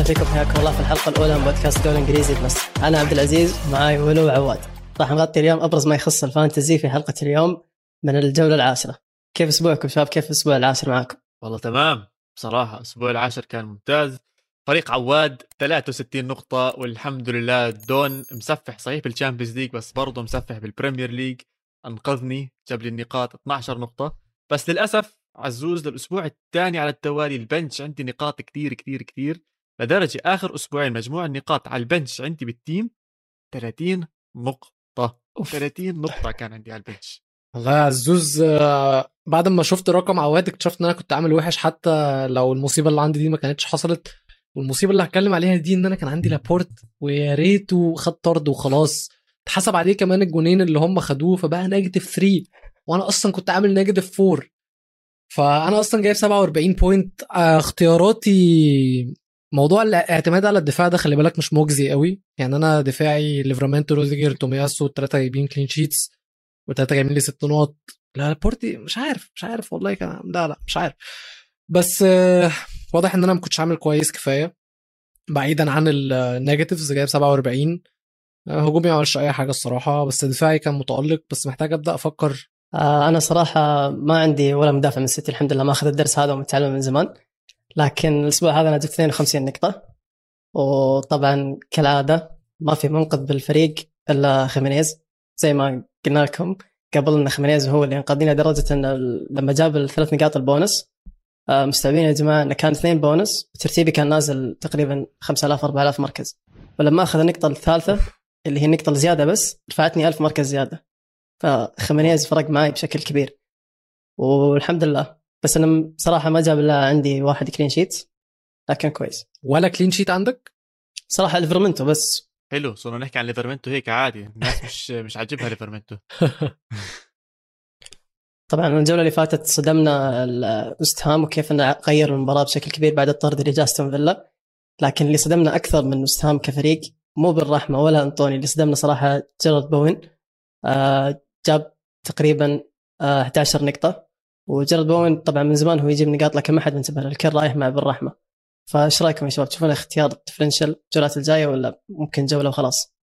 وسهلا فيكم حياكم الله في الحلقة الأولى من بودكاست دوري إنجليزي plus أنا عبد العزيز معاي ولو وعواد راح نغطي اليوم أبرز ما يخص ال fantasy في حلقة اليوم من الجولة العاشرة. كيف أسبوعكم شباب؟ كيف الأسبوع العاشر معاكم؟ والله تمام. بصراحة الأسبوع العاشر كان ممتاز. فريق عواد 63 نقطة والحمد لله دون مسفل. صحيح بال Champions League بس برضه مسفل بال Premier League. أنقذني جاب لي النقاط 12 نقطة. بس للأسف عزوز للأسبوع الثاني على التوالي ال bench عندي نقاط كثير كثير كثير لدرجة آخر أسبوعين مجموع النقاط على ال bench عندي بال team 30 نقطة 30 نقطة كان عندي على ال bench. والله يا عزوز آه، بعد ما شفت رقم عواد اكتشفت إن أنا كنت عامل وحش حتى لو المصيبة اللي عندي دي ما كانتش حصلت. والمصيبة اللي هتكلم عليها دي إن أنا كان عندي لابورت ويا ريته خد طرد وخلاص. اتحسب عليه كمان الجونين اللي هم خدوه فبقى negative 3 وأنا أصلا كنت عامل negative 4 فأنا أصلا جايب 47 point آه، اختياراتي موضوع الاعتماد على الدفاع ده خلي بالك مش مجزي قوي. يعني أنا دفاعي ليفرامنتو روديجر تومياسو الثلاثه جايبين clean sheets وثلاثه جايبين لي ست نقط. لابورت مش عارف مش عارف والله كان لا لا مش عارف. بس آه، واضح إن أنا ما كنتش عامل كويس كفاية. بعيدا عن ال negatives جايب 47 آه، هجومي ما عملش أي حاجة الصراحة بس دفاعي كان متألق بس محتاج أبدأ أفكر. آه أنا صراحة ما عندي ولا مدافع من السيتي الحمد لله ما أخذ الدرس هذا ومتعلم من زمان. لكن الأسبوع هذا أنا جبت 52 نقطة. وطبعا كالعادة ما في منقذ بالفريق إلا خيمينيز زي ما قلنا لكم قبل إن خيمينيز هو اللي انقذني لدرجة إن لما جاب الثلاث نقاط البونس آه، مستوعبين يا جماعة انه كان اثنين بونس وترتيبي كان نازل تقريبا 5000 4000 مركز. ولما أخذ النقطة الثالثة اللي هي النقطة الزيادة بس رفعتني 1000 مركز زيادة. فخمينيز فرق معي بشكل كبير. والحمد لله بس أنا بصراحه ما جاب إلا عندي واحد clean sheet لكن كويس. ولا clean sheet عندك؟ صراحة ليفرمنتو بس. حلو صرنا نحكي عن ليفرمنتو هيك عادي. الناس مش مش عاجبها ليفرمنتو طبعا الجولة اللي فاتت صدمنا الويستهام وكيف إنه غير المباراة بشكل كبير بعد الطرد اللي جا استون فيلا. لكن اللي صدمنا أكثر من ويستهام كفريق مو بن رحمة ولا أنطوني اللي صدمنا صراحة جيرارد بوين آه جاب تقريبا آه 11 نقطة. وجيرارد بوين طبعا من زمان هو يجيب نقاط لكن ما حد منتبه له. الكل رايح مع بن رحمة. فايش رأيكم يا شباب؟ تشوفون اختيار differential الجولات الجاية ولا ممكن جولة وخلاص؟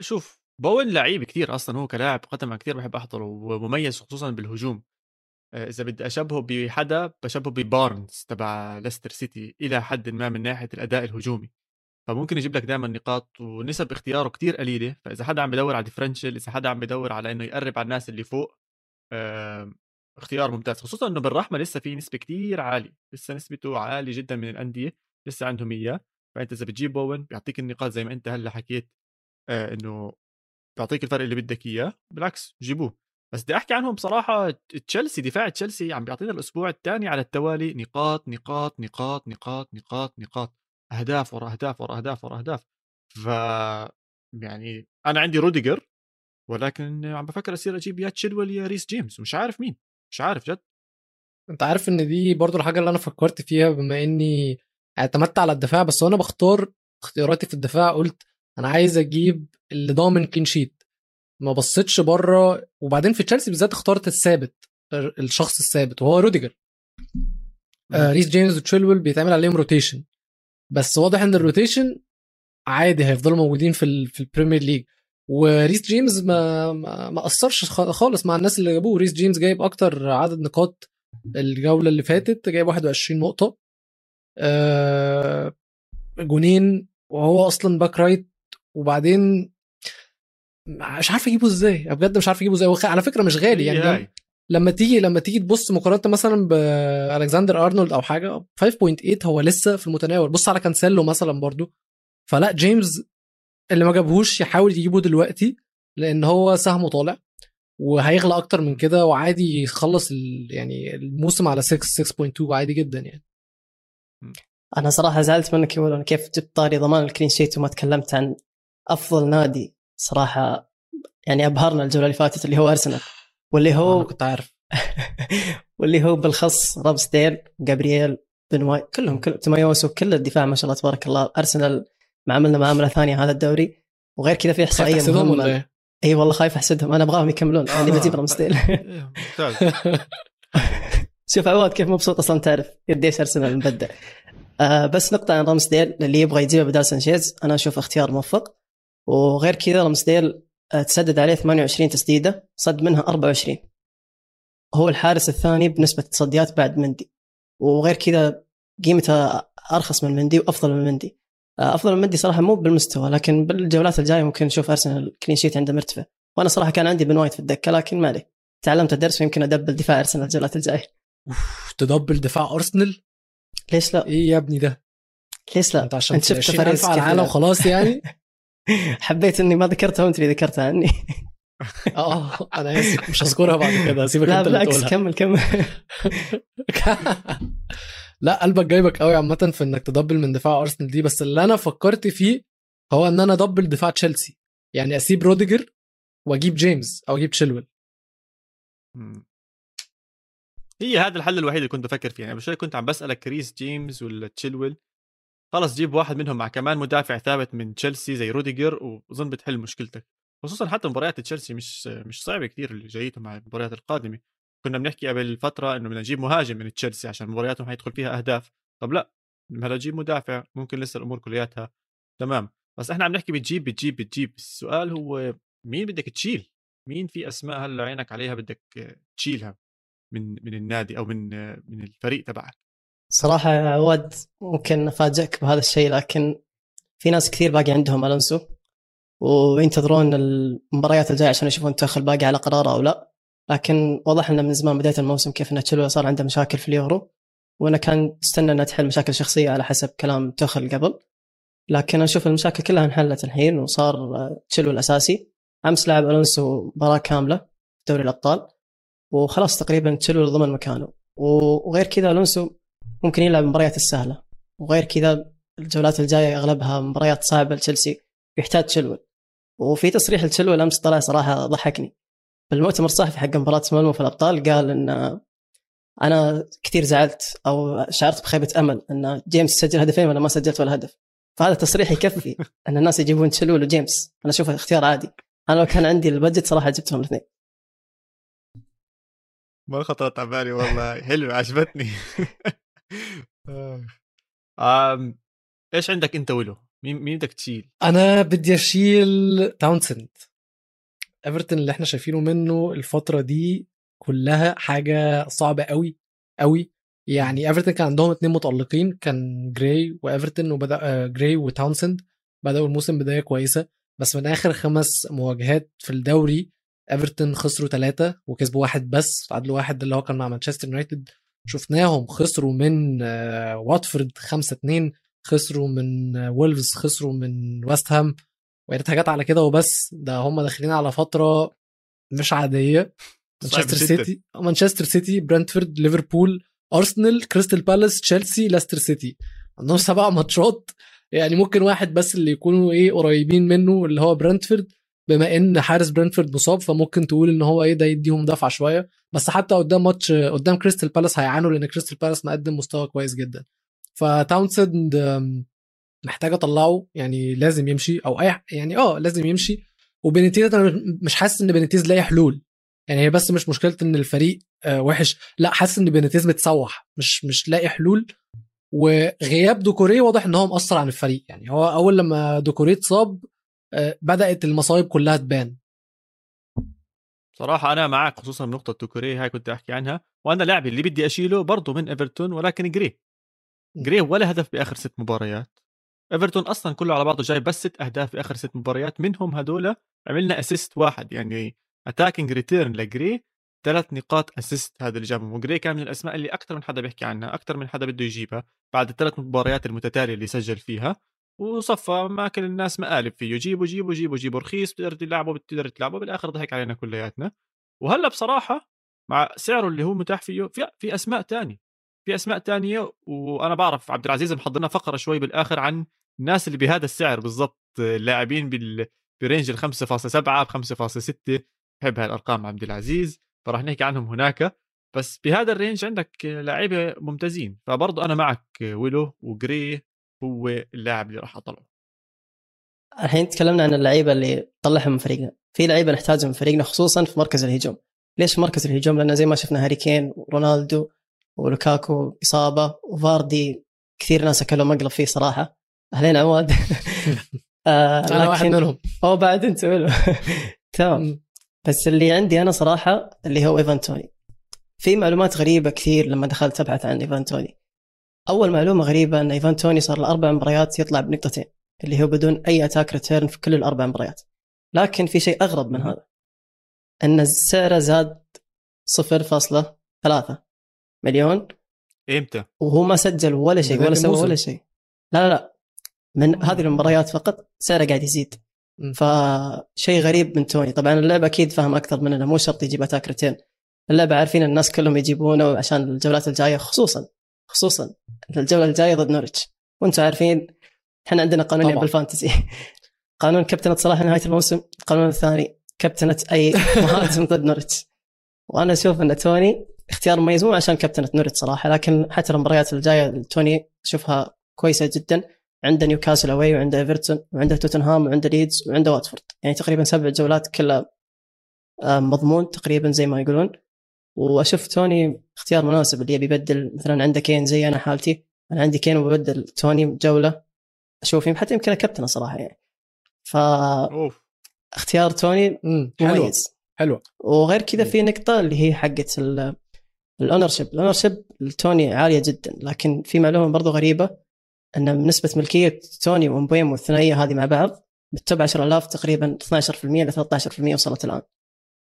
شوف بوين لعيب كثير أصلا هو كلاعب قدم كثير بحب أحضره ومميز خصوصا بالهجوم. آه، إذا بدي أشبهه بحدا بشبهه ببارنز تبع ليستر سيتي إلى حد ما من ناحية الأداء الهجومي. فممكن يجيب لك دائما نقاط ونسب اختياره كتير قليلة. فإذا حدا عم بدور على ديفرنشل إذا حدا عم بدور على إنه يقرب على الناس اللي فوق اختيار ممتاز خصوصا إنه بالرحمة لسه في نسبة كتير عالية لسه نسبته عالية جدا من الأندية لسه عندهم إياه. فأنت إذا بتجيب بوين بيعطيك النقاط زي ما أنت هلأ حكيت آه إنه بيعطيك الفرق اللي بدك إياه بالعكس جيبوه. بس بدي أحكي عنهم بصراحة تشيلسي دفاع تشيلسي عم بيعطينا الأسبوع الثاني على التوالي نقاط نقاط نقاط نقاط نقاط نقاط أهداف ورا أهداف ورا أهداف ورا أهداف. ف يعني أنا عندي روديجر ولكن عم بفكر أصير أجيب يا تشيلويل يا ريس جيمس. مش عارف مين. مش عارف جد. أنت عارف إن دي برضو الحاجة اللي أنا فكرت فيها بما إني اعتمدت على الدفاع بس وأنا بختار اختياراتي في الدفاع قلت أنا عايز أجيب اللي ضامن clean sheet ما بصيتش بره وبعدين في تشيلسي بالذات اخترت الثابت الشخص الثابت وهو روديجر. آه ريس جيمس وتشيلويل بيتعمل عليهم rotation بس واضح إن ال rotation عادي هيفضلوا موجودين في في ال Premier League وريس جيمس ما ما, أثرش خالص مع الناس اللي جابوه. ريس جيمس جايب أكتر عدد نقاط الجولة اللي فاتت جايب 21 نقطة. آه جونين وهو أصلا back right. وبعدين مش عارف أجيبه إزاي. بجد مش عارف أجيبه إزاي. على فكرة مش غالي يعني لما تيجي لما تيجي تبص مقارنة مثلا بألكسندر أرنولد أو حاجة 5.8 هو لسه في المتناول. بص على كانسيلو مثلا برضو. فلا جيمس اللي ما جابهوش يحاول يجيبه دلوقتي لأن هو سهمه طالع وهيغلى أكتر من كده وعادي يخلص يعني الموسم على 6 6.2 عادي جدا يعني. أنا صراحة زعلت منك يا كيف جبت طاري ضمان ال clean sheet وما تكلمت عن أفضل نادي صراحة يعني أبهرنا الجولة اللي فاتت اللي هو أرسنال واللي هو أنا كنت عارف. واللي هو بالخص رامسديل جابرييل بن وايت كلهم كل تومياسو وكل الدفاع ما شاء الله تبارك الله أرسنال ما عملنا معامله ثانية هذا الدوري. وغير كذا في إحصائية مهمة. إيه؟ إي والله خايف أحسدهم. أنا أبغاهم يكملون. آه. اللي بجيب رامسديل إيه، شوف عواد كيف مبسوط أصلا تعرف قديش أرسنال مبدع. آه بس نقطة عن رامسديل اللي يبغى يجيبه بدال سانشيز أنا أشوف اختيار موفق. وغير كذا رامسديل آه، تسدد عليه 28 تسديدة صد منها 24 هو الحارس الثاني بنسبة تصديات بعد مندي. وغير كذا قيمته أرخص من مندي وأفضل من مندي. آه، أفضل من مندي صراحة مو بالمستوى لكن بالجولات الجاية ممكن نشوف أرسنال clean sheet عنده مرتفع. وأنا صراحة كان عندي بن وايت في الدكة لكن ما عليه. تعلمت الدرس ويمكن أدبل دفاع أرسنال الجولات الجاية. أوف، تدبل دفاع أرسنال؟ ليش لا؟ إيه يا ابني ده. ليش لا؟ أنت عشان أنت شفت 20,000 فاريز على العالم يلعب. خلاص يعني؟ حبيت إني ما ذكرتها وأنت اللي ذكرتها عني. آه أنا آسف. مش هذكرها بعد كده سيبك لا أنت بالعكس كمل كمل. لا قلبك جامد قوي عامة في إنك تدبل من دفاع أرسنال دي بس اللي أنا فكرت فيه هو إن أنا أدبل دفاع تشيلسي. يعني أسيب روديجر وأجيب جيمس أو أجيب تشيلويل. مم. هي هذا الحل الوحيد اللي كنت بفكر فيه. يعني بشوي كنت عم بسألك ريس جيمس ولا تشيلويل. خلص جيب واحد منهم مع كمان مدافع ثابت من تشيلسي زي روديجر واظن بتحل مشكلتك. خصوصا حتى مباريات تشيلسي مش مش صعبة كثير اللي جايتهم مع المباريات القادمة. كنا بنحكي قبل فترة إنه بدنا نجيب مهاجم من تشيلسي عشان مبارياتهم حيدخل فيها أهداف. طب لا هلا جيب مدافع ممكن لسه الأمور كلياتها تمام. بس إحنا عم نحكي بتجيب بتجيب بتجيب. السؤال هو مين بدك تشيل؟ مين في أسماء هلأ عينك عليها بدك تشيلها من من النادي أو من من الفريق تبعك؟ صراحة يا عواد ممكن أفاجئك بهذا الشيء لكن في ناس كثير باقي عندهم ألونسو. وينتظرون المباريات الجاية عشان يشوفون توخل باقي على قراره أو لا. لكن واضح لنا من زمان بداية الموسم كيف إن تشيلوي صار عنده مشاكل في اليورو وانه كان تستنى إنها تحل مشاكل شخصية على حسب كلام توخل قبل. لكن أشوف المشاكل كلها انحلت الحين وصار تشيلويل الأساسي. أمس لعب ألونسو مباراة كاملة في دوري الأبطال وخلاص تقريبا تشيلويل ضمن مكانه. وغير كذا ألونسو ممكن يلعب المباريات السهلة وغير كذا الجولات الجاية أغلبها مباريات صعبة لتشيلسي يحتاج تشيلويل. وفي تصريح لتشيلويل الأمس طلع صراحة ضحكني. بالمؤتمر الصحفي حق مباراة مالمو في الابطال قال إن أنا كثير زعلت أو شعرت بخيبة أمل إن جيمس سجل هدفين وأنا ما سجلت ولا هدف. فهذا تصريح يكفي إن الناس يجيبون تشيلويل وجيمس أنا أشوفه اختيار عادي. أنا لو كان عندي ال budget صراحة جبتهم الاثنين. ما خطرت على بالي والله. حلو عجبتني. آم، إيش عندك أنت ويلو؟ مين مين بدك تشيل؟ أنا بدي أشيل تاونسند ايفرتون اللي إحنا شايفينه منه الفترة دي كلها حاجة صعبة قوي قوي يعني ايفرتون كان عندهم اتنين متألقين كان جراي وايفرتون وبدأ آه، جراي وتاونسند بدأوا الموسم بداية كويسة. بس من آخر خمس مواجهات في الدوري ايفرتون خسروا ثلاثة وكسبوا واحد بس تعادلوا واحد اللي هو كان مع مانشستر يونايتد شفناهم خسروا من آه، واتفورد 5 2 خسروا من آه، وولفز خسروا من ويست هام ويا جت على كده وبس. ده هم داخلين على فترة مش عادية. مانشستر. سيتي مانشستر سيتي برنتفورد ليفربول أرسنال كريستال بالاس تشيلسي ليستر سيتي. عندهم سبع ماتشات. يعني ممكن واحد بس اللي يكونوا إيه قريبين منه اللي هو برنتفورد. بما إن حارس برنتفورد مصاب فممكن تقول إن هو إيه ده يديهم دفعة شوية. بس حتى قدام ماتش قدام كريستال بالاس هيعانوا لأن كريستال بالاس مقدم مستوى كويس جدا. فتاونسند محتاج اطلعه يعني لازم يمشي أو أي يعني آه لازم يمشي. وبينيتيز أنا مش حاسس إن بينيتيز لاقي حلول. يعني هي بس مش مشكلة إن الفريق آه، وحش. لا حاسس إن بينيتيز متسوح مش مش لاقي حلول. وغياب دوكوري واضح إن هو مأثر عن الفريق. يعني هو أول لما دوكوري اتصاب آه، بدأت المصايب كلها تبان. صراحة أنا معك خصوصا بنقطة دوكوري هاي كنت أحكي عنها. وأنا لاعبي اللي بدي أشيله برضه من إيفرتون ولكن جري. جري ولا هدف بآخر ست مباريات. إيفرتون أصلا كله على بعضه جاي بس ست أهداف بآخر ست مباريات منهم هدول عملنا assist واحد يعني attacking return لجري ثلاث نقاط assist هذا اللي جابهم وجري كان من الأسماء اللي أكثر من حدا بيحكي عنها أكثر من حدا بده يجيبها بعد الثلاث مباريات المتتالية اللي سجل فيها وصفى ماكلين الناس مقالب فيه جيبوا جيبوا جيبوا جيبوا رخيص بتقدر تلعبه بتقدر تلعبه بالآخر ضحك علينا كلياتنا. وهلأ بصراحة مع سعره اللي هو متاح فيه في في أسماء تانية في أسماء تانية وأنا بعرف عبد العزيز محضرنا فقرة شوي بالآخر عن الناس اللي بهذا السعر بالضبط اللاعبين بال range ال 5.7 ب 5.6 بحب هالأرقام عبد العزيز فراح نحكي عنهم هناك. بس بهذا ال range عندك لعيبة ممتازين فبرضه أنا معك ويلو وجري هو اللاعب اللي راح أطلعه. الحين تكلمنا عن اللعيبة اللي طلعهم من فريقنا. في لعيبة نحتاجهم من فريقنا خصوصا في مركز الهجوم. ليش مركز الهجوم؟ لأن زي ما شفنا هاري كين ورونالدو ولوكاكو إصابة وفاردي كثير ناس أكلوا مقلب فيه صراحة. اهلين عواد آه أنا واحد لكن منهم. أو بعد أنت تمام. بس اللي عندي أنا صراحة اللي هو إيفان توني. في معلومات غريبة كثير لما دخلت أبحث عن إيفان توني. أول معلومة غريبة إن إيفان توني صار له أربع مباريات يطلع بنقطتين اللي هو بدون أي attack return في كل الأربع مباريات. لكن في شيء أغرب من هذا إن سعره زاد 0.3 مليون. إمتى؟ وهو ما سجل ولا شيء ولا سوى. ولا شيء. لا لا لا. من هذه المباريات فقط سعره قاعد يزيد. فشيء غريب من توني. طبعا اللعبه أكيد فاهم أكثر مننا مو شرط يجيب أتاك ريتين اللعبه عارفين الناس كلهم يجيبونه عشان الجولات الجاية خصوصا خصوصا الجولة الجاية ضد نورتش وأنتم عارفين إحنا عندنا قانونين. بال fantasy. قانون كابتنة صلاح لنهاية الموسم القانون الثاني كابتنة أي مهاجم ضد نورتش وأنا أشوف إن توني اختيار مميز مو عشان كابتنة نورتش صراحة لكن حتى المباريات الجاية توني أشوفها كويسة جدا. عنده نيوكاسل away وعنده إيفرتون وعنده توتنهام وعنده ليدز وعنده واتفورد. يعني تقريبا سبع جولات كلها آه، مضمون تقريبا زي ما يقولون. وأشوف توني اختيار مناسب اللي يبي يبدل مثلا عنده كين زي أنا حالتي. أنا عندي كين وببدل توني بجوله أشوف يم- حتى يمكن كابتنه صراحة يعني. أوف. فاختيار توني مميز. حلوة. وغير كذا في نقطة اللي هي حقة ال ownership ال ownership لتوني عالية جدا لكن في معلومة برضو غريبة. إن نسبة ملكية توني ومبويمو الثنائية هذه مع بعض بال top 10000 تقريبا 12% ل 13% وصلت الآن.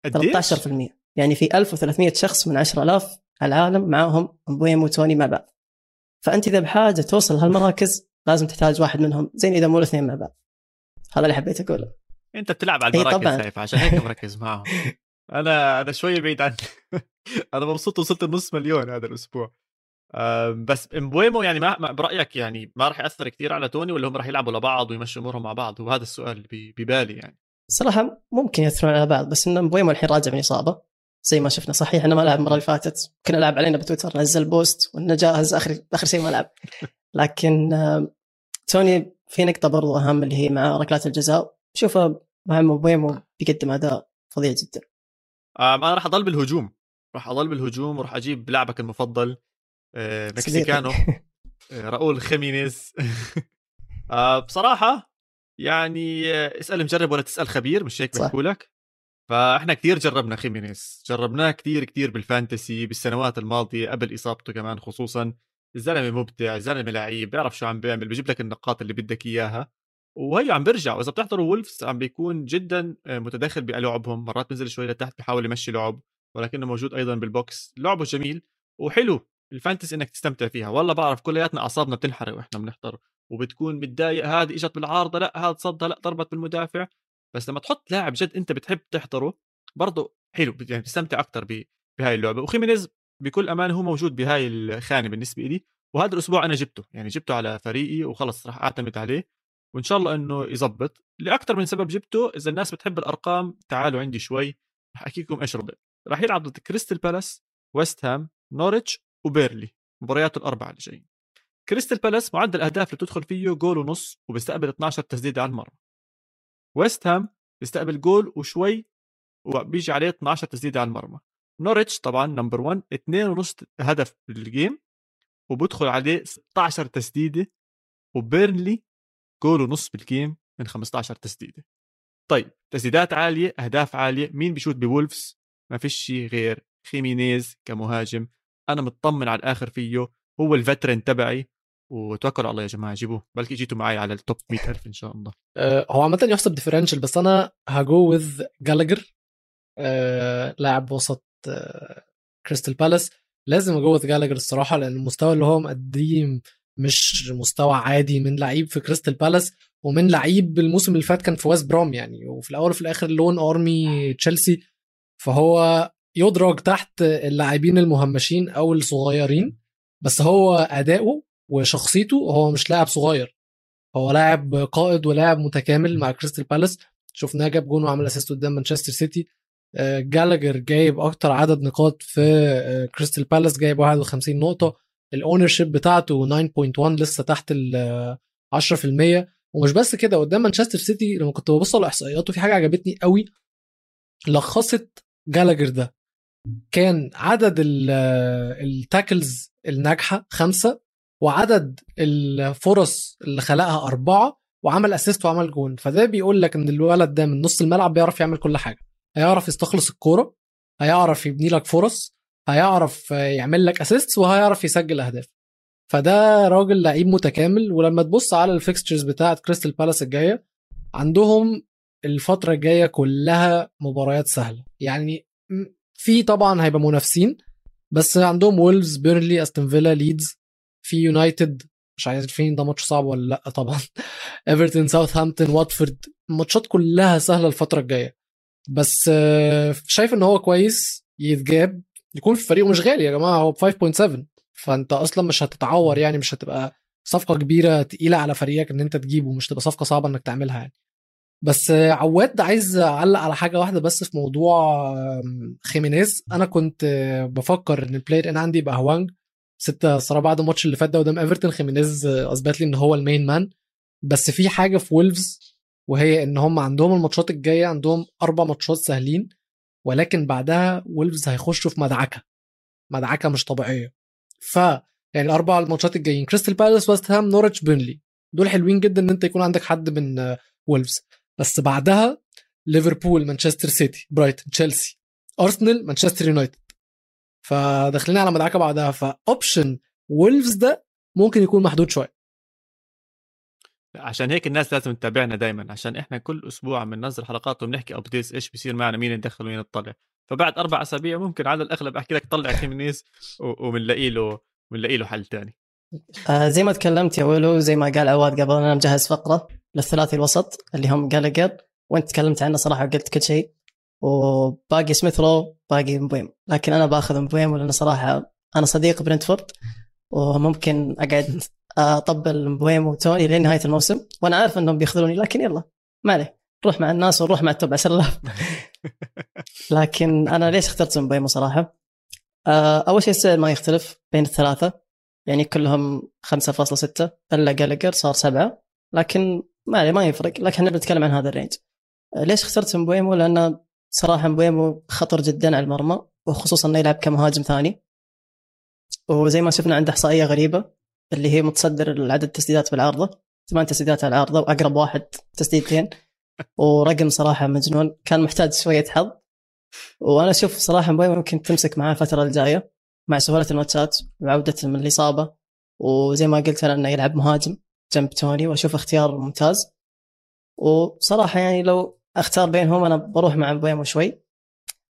قديش؟ 13% يعني في 1300 شخص من 10000 على العالم معاهم مبويمو وتوني مع بعض. فأنت إذا بحاجة توصل هالمراكز لازم تحتاج واحد منهم. زين إذا مو الاثنين مع بعض. هذا اللي حبيت أقوله. أنت بتلعب على المراكز طبعاً. سيف عشان هيك مركز معهم. أنا أنا شوي بعيد عنك أنا مبسوط وصلت النص مليون هذا الأسبوع. بس امبويمو يعني ما برأيك يعني ما راح يأثر كثير على توني ولا هم راح يلعبوا لبعض ويمشوا أمورهم مع بعض؟ وهذا السؤال اللي ببالي يعني. صراحة ممكن يأثرون على بعض بس إن مبويمو الحين راجع من إصابة زي ما شفنا. صحيح إنه ما لعب المرة اللي فاتت. كنا لعب علينا بتويتر نزل post وإنه جاهز آخر آخر شيء ما لعب. لكن توني في نقطة برضو أهم اللي هي مع ركلات الجزاء. شوفه مع مبويمو بيقدم أداء فظيع جدا. أنا راح أضل بالهجوم. راح أضل بالهجوم وراح أجيب لاعبك المفضل. مكسيكانو آه، راؤول خيمينيز. آه، بصراحة يعني آه، اسأل مجرب ولا تسأل خبير مش هيك. بحكوا لك. فإحنا كثير جربنا خيمينيز. جربناه كثير كثير بال fantasy بالسنوات الماضية قبل إصابته كمان خصوصا. الزلمة مبدع الزلمة لعيب بيعرف شو عم بيعمل بيجيب لك النقاط اللي بدك إياها. وهي عم بيرجع. وإذا بتحضروا وولفز عم بيكون جدا آه، متداخل بلعبهم مرات بينزل شوي لتحت بيحاول يمشي لعب ولكنه موجود أيضا بال box. لعبه جميل وحلو. ال fantasy إنك تستمتع فيها. والله بعرف كلياتنا أعصابنا بتنحرق وإحنا بنحضر وبتكون متضايق هذه إجت بالعارضة لأ هذا صدها لأ ضربت بالمدافع. بس لما تحط لاعب جد أنت بتحب تحضره برضه حلو يعني بتستمتع أكثر بهاي اللعبة. وخيمينيز بكل أمانة هو موجود بهاي الخانة بالنسبة لي وهذا الأسبوع أنا جبته يعني جبته على فريقي وخلص راح أعتمد عليه. وإن شاء الله إنه يزبط لاكثر من سبب جبته إذا الناس بتحب الأرقام تعالوا عندي شوي راح احكي لكم إيش ربط. راح يلعب ضد كريستال بالاس ويست هام نوريتش وبيرنلي مبارياته الأربعة اللي جايين. كريستال بالاس معدل الأهداف اللي تدخل فيه جول ونص وبيستقبل 12 تسديدة على المرمى. ويست هام بيستقبل جول وشوي وبيجي عليه 12 تسديدة على المرمى. نوريتش طبعا number 1 2 ونص هدف بال game وبدخل عليه 16 تسديدة وبيرنلي جول ونص بال game من 15 تسديدة. طيب تسديدات عالية أهداف عالية مين بيشوت بولفز ما فيش شيء غير خيمينيز كمهاجم أنا مطمن على الآخر فيه هو ال veteran تبعي وتوكلوا على الله يا جماعة جيبوه بلكي جيتوا معي على ال top 100000 إن شاء الله. آه، هو عامة يحسب differential بس أنا ه go with جالاجر آه، لاعب وسط آه، كريستال بالاس لازم أ go with جالاجر الصراحة لأن المستوى اللي هو مقدم مش مستوى عادي من لعيب في كريستال بالاس ومن لعيب الموسم اللي فات كان في ويست بروم يعني وفي الأول وفي الآخر loan army تشيلسي فهو يدرج تحت اللاعبين المهمشين أو الصغيرين بس هو أداؤه وشخصيته هو مش لاعب صغير. هو لاعب قائد ولاعب متكامل مع كريستال بالاس. شفناه جاب جون وعمل assist قدام مانشستر سيتي. آه، جالاجر جايب أكتر عدد نقاط في آه، كريستال بالاس جايب 51 نقطة. ال ownership بتاعته 9.1 لسه تحت ال آه، 10% ومش بس كده قدام مانشستر سيتي لما كنت ببص على إحصائياته في حاجة عجبتني قوي. لخصت جالاجر ده. كان عدد ال- ال tackles الناجحة خمسة وعدد الفرص اللي خلقها أربعة وعمل assist وعمل جون. فده بيقول لك إن الولد ده من نص الملعب بيعرف يعمل كل حاجة. هيعرف يستخلص الكورة هيعرف يبني لك فرص هيعرف يعمل لك assist وهيعرف يسجل أهداف. فده راجل لعيب متكامل. ولما تبص على ال fixtures بتاعه كريستال بالاس الجاية عندهم الفترة الجاية كلها مباريات سهلة. يعني في طبعا هيبقى منافسين بس عندهم وولفز بيرنلي أستون فيلا ليدز في يونايتد. مش عارفين ده ماتش صعب ولا لأ طبعا. إيفرتون ساوثهامبتون واتفورد. الماتشات كلها سهلة الفترة الجاية. بس شايف إن هو كويس يتجاب يكون في فريقه مش غالي يا جماعة هو ب 5.7 فأنت أصلا مش هتتعور يعني مش هتبقى صفقة كبيرة تقيلة على فريقك إن أنت تجيبه مش تبقى صفقة صعبة إنك تعملها يعني. بس عواد عايز اعلق على حاجة واحدة بس في موضوع خيمينيز. أنا كنت بفكر إن ال player in عندي يبقى هوانج. بس صراحة بعد الماتش اللي فات ده قدام إيفرتون خيمينيز أثبت لي إن هو ال main man بس في حاجة في وولفز وهي إن هم عندهم الماتشات الجاية عندهم أربع ماتشات سهلين ولكن بعدها وولفز هيخشوا في مدعكة. مدعكة مش طبيعية. ف يعني الأربع الماتشات الجايين كريستال بالاس ويست هام نورتش بيرنلي. دول حلوين جدا إن أنت يكون عندك حد من وولفز بس بعدها ليفربول مانشستر سيتي برايتون تشيلسي أرسنال مانشستر يونايتد. فداخلين على مدعكة بعدها ف option وولفز ده ممكن يكون محدود شوية. عشان هيك الناس لازم تتابعنا دائما عشان إحنا كل أسبوع عم ننزل حلقات وبنحكي updates إيش بيصير معنا مين ندخل ومين نطلع فبعد أربع أسابيع ممكن على الأغلب أحكي لك طلع خيمينيز وبنلاقي له بنلاقي له حل ثاني آه زي ما تكلمت يا ولو زي ما قال عواد قبل أنا مجهز فقرة. للثلاثي الوسط اللي هم جالجر وانت تكلمت عنه صراحة قلت كل شيء. وباقي سميث رو باقي مبويم. لكن أنا باخذ مبويم لأنه صراحة أنا صديق برنتفورد وممكن أقعد أطبل مبويم وتوني لين نهاية الموسم. وأنا عارف إنهم بيخذلوني لكن يلا. ما عليه. نروح مع الناس ونروح مع ال top 10000 لكن أنا ليش اخترت مبويمو صراحة؟ آه، أول شيء السعر ما يختلف بين الثلاثة. يعني كلهم 5.6 إلا جالجر صار 7 لكن ما ما يفرق لكن إحنا بنتكلم عن هذا الرينج. آه، ليش اخترت مبويمو؟ لأن صراحة مبويمو خطر جدا على المرمى وخصوصا إنه يلعب كمهاجم ثاني. وزي ما شفنا عنده إحصائية غريبة اللي هي متصدر عدد التسديدات بالعارضة ثمان تسديدات على العارضة وأقرب واحد تسديدتين. ورقم صراحة مجنون كان محتاج شوية حظ. وأنا أشوف صراحة مبويمو ممكن تمسك معاه الفترة الجاية مع سهولة الماتشات وعوده من الإصابة. وزي ما قلت أنا إنه يلعب مهاجم. جنب توني وأشوف اختيار ممتاز. وصراحة يعني لو أختار بينهم أنا بروح مع مبويمو شوي.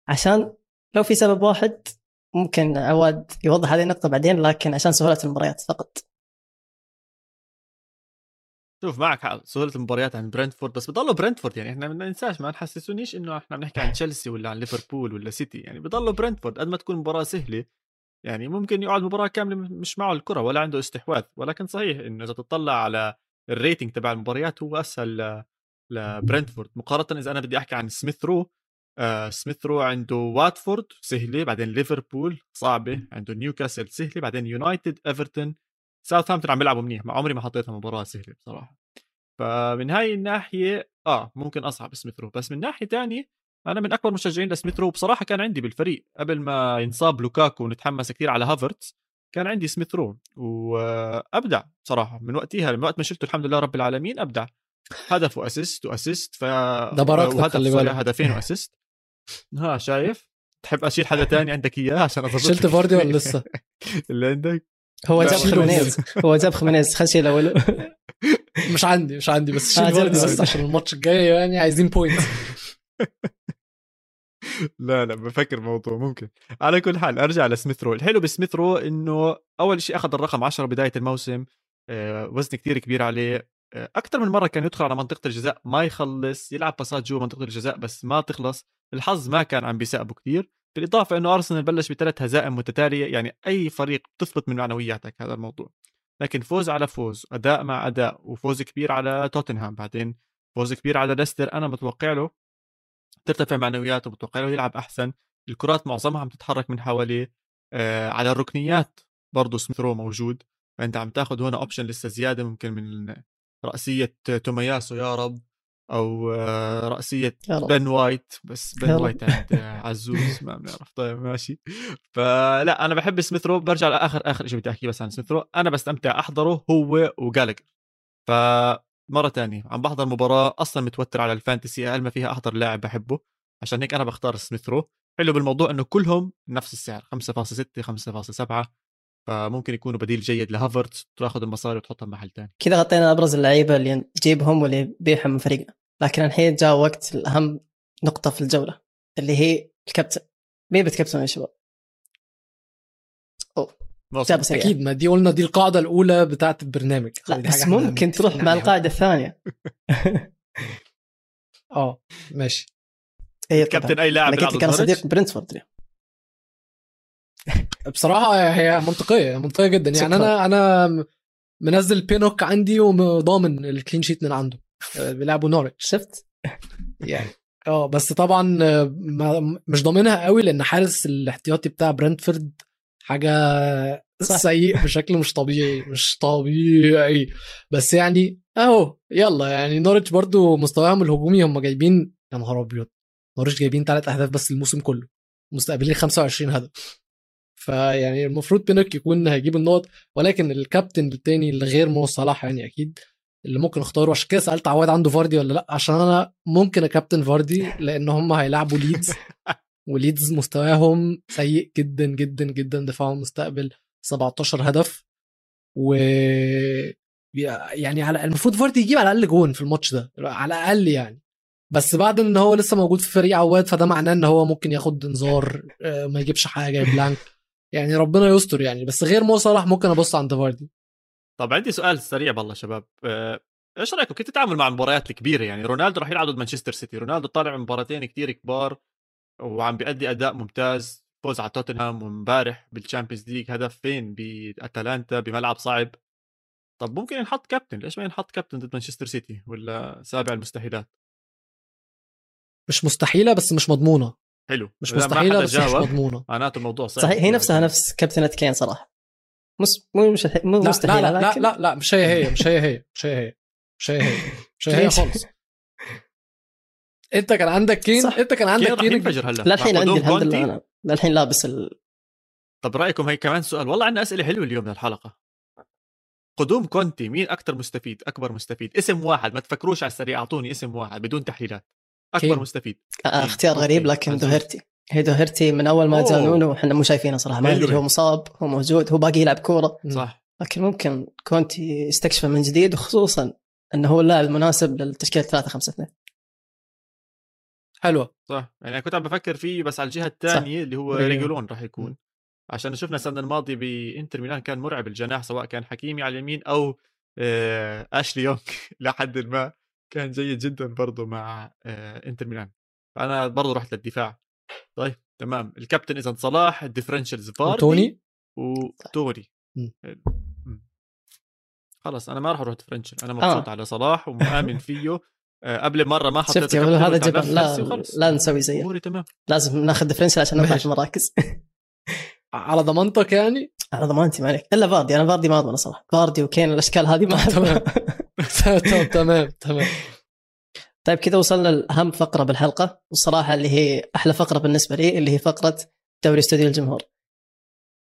عشان لو في سبب واحد ممكن عواد يوضح هذه النقطة بعدين لكن عشان سهولة المباريات فقط. شوف معك حق. سهولة المباريات عند برنتفورد بس بضلوا برنتفورد يعني. إحنا ما ننساش ما تحسسونيش إنه إحنا بنحكي عن تشيلسي ولا عن ليفربول ولا سيتي. يعني بضلوا برنتفورد قد ما تكون مباراة سهلة يعني ممكن يقعد مباراة كاملة مش معه الكرة ولا عنده استحواذ. ولكن صحيح إنه إذا تطلع على ال rating تبع المباريات هو أسهل لبرنتفورد. مقارنة إذا أنا بدي أحكي عن سميث رو آه سميث رو عنده واتفورد سهلة بعدين ليفربول صعبة عنده نيوكاسل سهلة بعدين يونايتد إيفرتون. ساوثهامبتون عم بيلعبوا منيح ما عمري ما حطيتها مباراة سهلة بصراحة. فمن هاي الناحية آه ممكن أصعب سميث رو. بس من ناحية ثانية أنا من أكبر مشجعين لسميث رو بصراحه كان عندي بالفريق. قبل ما ينصاب لوكاكو ونتحمس كثير على هافرتس كان عندي سميث رو. وأبدع صراحة من وقتها من وقت ما شفته الحمد لله رب العالمين أبدع. هدف و assist و assist ف ده براك خلي بالك. هدفين و assist. ها شايف؟ تحب أشيل حدا تاني عندك إياه؟ عشان اضبط شلت فاردي ولا لسه؟ اللي عندك؟ هو جاب خمينيز. هو جاب خمينيز. خلينا نشيل مش عندي مش عندي بس شيل فاردي بس عشان الماتش الجاي يعني عايزين point لا لا بفكر موضوع ممكن. على كل حال أرجع لسميث رو. الحلو بسميث رو إنه أول شيء أخذ الرقم 10 بداية الموسم آه، وزن كثير كبير عليه آه، أكثر من مرة كان يدخل على منطقة الجزاء ما يخلص يلعب باسات جوا منطقة الجزاء بس ما تخلص. الحظ ما كان عم بيساعده كثير بالإضافة إنه أرسنال بلش بثلاث هزائم متتالية يعني أي فريق بتثبط من معنوياتك هذا الموضوع. لكن فوز على فوز أداء مع أداء وفوز كبير على توتنهام بعدين. فوز كبير على ليستر أنا متوقع له. ترتفع معنوياته متوقع له يلعب أحسن. الكرات معظمها عم تتحرك من حواليه آه على الركنيات. برضه سمثرو موجود. فأنت عم تاخذ هنا option لسه زيادة ممكن من رأسية تومياسو يا رب أو آه، رأسية. بن وايت. بس بن. وايت عند عزوز ما بنعرف. طيب ماشي. فلا أنا بحب سميثرو برجع لآخر آخر شيء بدي احكيه بس عن سميثرو أنا بستمتع. أحضره هو وجالجر فمره تانية. عم بحضر مباراه أصلا متوتر على ال fantasy أقل ما فيها احضر لاعب بحبه؟ عشان هيك أنا بختار سميثرو حلو بالموضوع إنه كلهم نفس السعر 5.6 5.7 فممكن يكونوا بديل جيد لهافرتز. تاخذ المصاري وتحطها بمحل تاني. كذا غطينا أبرز اللعيبة اللي نجيبهم واللي يبيعهم من فريقنا. لكن الحين جاء وقت الأهم نقطة في الجولة اللي هي الكابتن. مين بتكابتن يا شباب؟ موسم. سريع أكيد ما دي قلنا دي القاعدة الأولى بتاعت البرنامج لا بس ممكن تروح مع. القاعدة الثانية آه ماشي اي كابتن أي لاعب أنا بيلعب قلت لك أنا ضد صديق؟ برنتفورد اليوم. بصراحة هي منطقية منطقية جدا يعني. أنا أنا منزل بينوك عندي وضامن الكلين شيت من عنده آه، بيلعبوا نورتش شفت؟ يعني آه بس طبعا آه، ما مش ضامنها قوي لأن حارس الاحتياطي بتاع برنتفورد حاجة صح. سيء بشكل مش طبيعي مش طبيعي. بس يعني أهو يلا يعني نورتش برضو مستواهم الهجومي هم جايبين يا نهار أبيض نورتش جايبين ثلاث أهداف بس الموسم كله مستقبلين 25 هدف. فيعني المفروض بينك يكون هيجيب النقط ولكن الكابتن التاني اللي غير مو صلاح يعني أكيد اللي ممكن أختاره عشان كده سألت عواد عنده فاردي ولا لأ؟ عشان أنا ممكن أكابتن فاردي لأن هم هيلعبوا ليدز. وليدز مستواهم سيء جدا جدا جدا. دفاعهم مستقبل 17 هدف. و يعني على المفروض فاردي يجيب على الأقل جون في الماتش ده على الأقل يعني. بس بعد إن هو لسه موجود في فريق عواد فده معناه إن هو ممكن ياخد انذار آه، ما يجيبش حاجة blank يعني ربنا يستر يعني. بس غير مو صلاح ممكن أبص عند فاردي. طب عندي سؤال سريع بالله شباب. آه، إيش رأيكم كيف تتعامل مع المباريات الكبيرة يعني؟ رونالدو راح يلعب ضد مانشستر سيتي. رونالدو طالع مباراتين كتير كبار. وعم بيأدي أداء ممتاز. فوز على توتنهام وامبارح بال Champions League هدف فين؟ بأتلانتا بملعب صعب. طب ممكن ينحط كابتن ليش ما ينحط كابتن ضد مانشستر سيتي ولا سابع المستحيلات؟ مش مستحيلة بس مش مضمونة. حلو. مش مستحيلة بس مش مضمونة. معناته الموضوع صعب صحيح هي نفسها نفس كابتنة كين صراحة. مس مو مش مو لا مستحيل لا لا, لا لا لا مش هي هي مش هي هي مش هي هي مش هي هي مش هي هي؟ خالص. انت كان عندك كين؟ صح. انت كان عندك كين ينفجر هلا. للحين عندي الحمد. لله. أنا للحين لابس ال... طب رأيكم هي كمان سؤال. والله عندنا أسئلة حلوة اليوم للحلقة. قدوم كونتي مين أكثر مستفيد؟ أكبر مستفيد. اسم واحد ما تفكروش على السريع أعطوني اسم واحد بدون تحليلات. أكبر كين. مستفيد. آه، اختيار. غريب لكن. دوهرتي هي دوهرتي من أول ما نونو وإحنا مو شايفينه صراحة. ما. ندري هو مصاب هو موجود هو باقي يلعب كورة. صح. لكن ممكن كونتي يستكشفه من جديد وخصوصا إنه هو اللاعب المناسب للتشكيلة 3 5 2 حلوة. صح. يعني أنا كنت عم بفكر فيه بس على الجهة الثانية اللي هو ريجولون. ريجولون راح يكون. عشان شفنا السنة الماضية بإنتر ميلان كان مرعب الجناح سواء كان حكيمي على اليمين أو آه، أشلي يونغ لحد ما كان جيد جدا برضه مع آه، إنتر ميلان. فأنا برضه رحت للدفاع. طيب تمام. الكابتن اذا صلاح ال differentials فاردي وتوني؟ وتوني. خلص أنا ما راح أروح differential أنا مبسوط آه. على صلاح ومآمن فيه. قبل مرة ما حطيت شفت هذا جبل لا. لا نسوي زيه. أموري تمام. لازم ناخذ differential عشان نطلع المراكز. على ضمانتك يعني؟ على ضمانتي ما عليك. إلا فاردي. أنا فاردي ما اضمن صراحة. فاردي وكين الأشكال هذه ما تمام. تمام تمام تمام. طيب كذا وصلنا لأهم فقرة بالحلقة. والصراحة اللي هي أحلى فقرة بالنسبة لي اللي هي فقرة دوري استوديو الجمهور.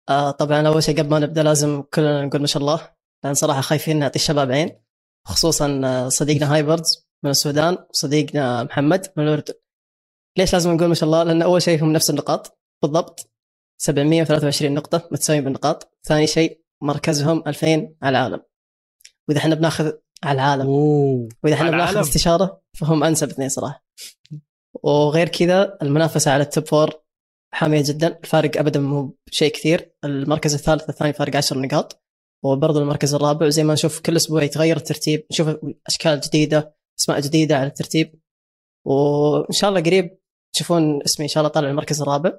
آه طبعا أول شيء قبل ما نبدأ لازم كلنا نقول ما شاء الله. لأن صراحة خايفين نعطي الشباب عين. خصوصا آه، صديقنا هايبردز. من السودان وصديقنا محمد من الأردن. ليش لازم نقول ما شاء الله؟ لأن أول شيء هم نفس النقاط. بالضبط. 723 نقطة متساويين بالنقاط، ثاني شيء مركزهم 2000 على العالم. وإذا إحنا بناخذ على العالم. أوه. وإذا إحنا بناخذ العالم. استشارة فهم أنسب اثنين صراحة. وغير كذا المنافسة على ال top four حامية جدا. الفارق ابدا مو شيء كثير. المركز الثالث الثاني فارق 10 نقاط. وبرضه المركز الرابع وزي ما نشوف كل أسبوع يتغير الترتيب. نشوف أشكال جديدة. أسماء جديدة على الترتيب. وإن شاء الله قريب تشوفون اسمي إن شاء الله طالع المركز الرابع.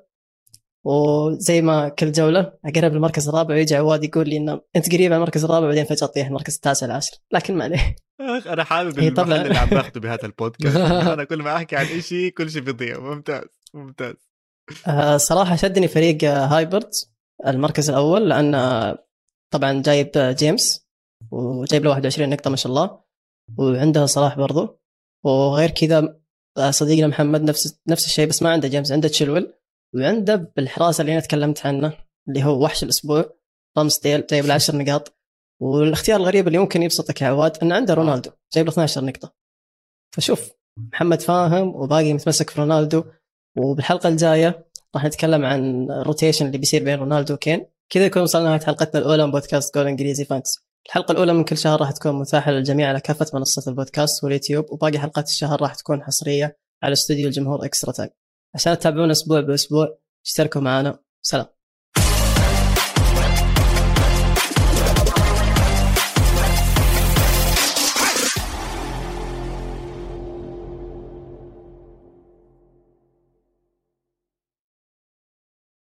وزي ما كل جولة أقرب المركز الرابع ويجي عواد يقول لي انه أنت قريب على المركز الرابع بعدين فجأة تطيح المركز التاسع العاشر. لكن ما عليه. أخ أنا حابب المحل. اللي عم باخده بهذا البودكاست. أنا كل ما أحكي عن شيء كل شيء بيضيع. ممتاز ممتاز. آه، صراحة شدني فريق آه، هايبرد المركز الأول لأن آه، طبعا جايب جيمس وجايب له 21 نقطة ما شاء الله. وعنده صلاح برضو. وغير كذا صديقنا محمد نفس نفس الشيء بس ما عنده جيمس عنده تشيلول وعنده بالحراسة اللي أنا تكلمت عنه اللي هو وحش الأسبوع رامستيل جايب له 10 نقاط. والاختيار الغريب اللي ممكن يبسطك يا عواد إنه عنده رونالدو جايب له 12 نقطة. فشوف محمد فاهم وباقي متمسك في رونالدو. وبالحلقة الجاية راح نتكلم عن ال rotation اللي بيصير بين رونالدو وكين. كذا يكون وصلنا نهايه حلقتنا الأولى من بودكاست جول إنجليزي فانكس الحلقة الأولى من كل شهر راح تكون متاحة للجميع على كافة منصات البودكاست واليوتيوب وباقي حلقات الشهر راح تكون حصرية على استوديو الجمهور extra time. عشان تتابعونا أسبوع بأسبوع اشتركوا معنا. سلام.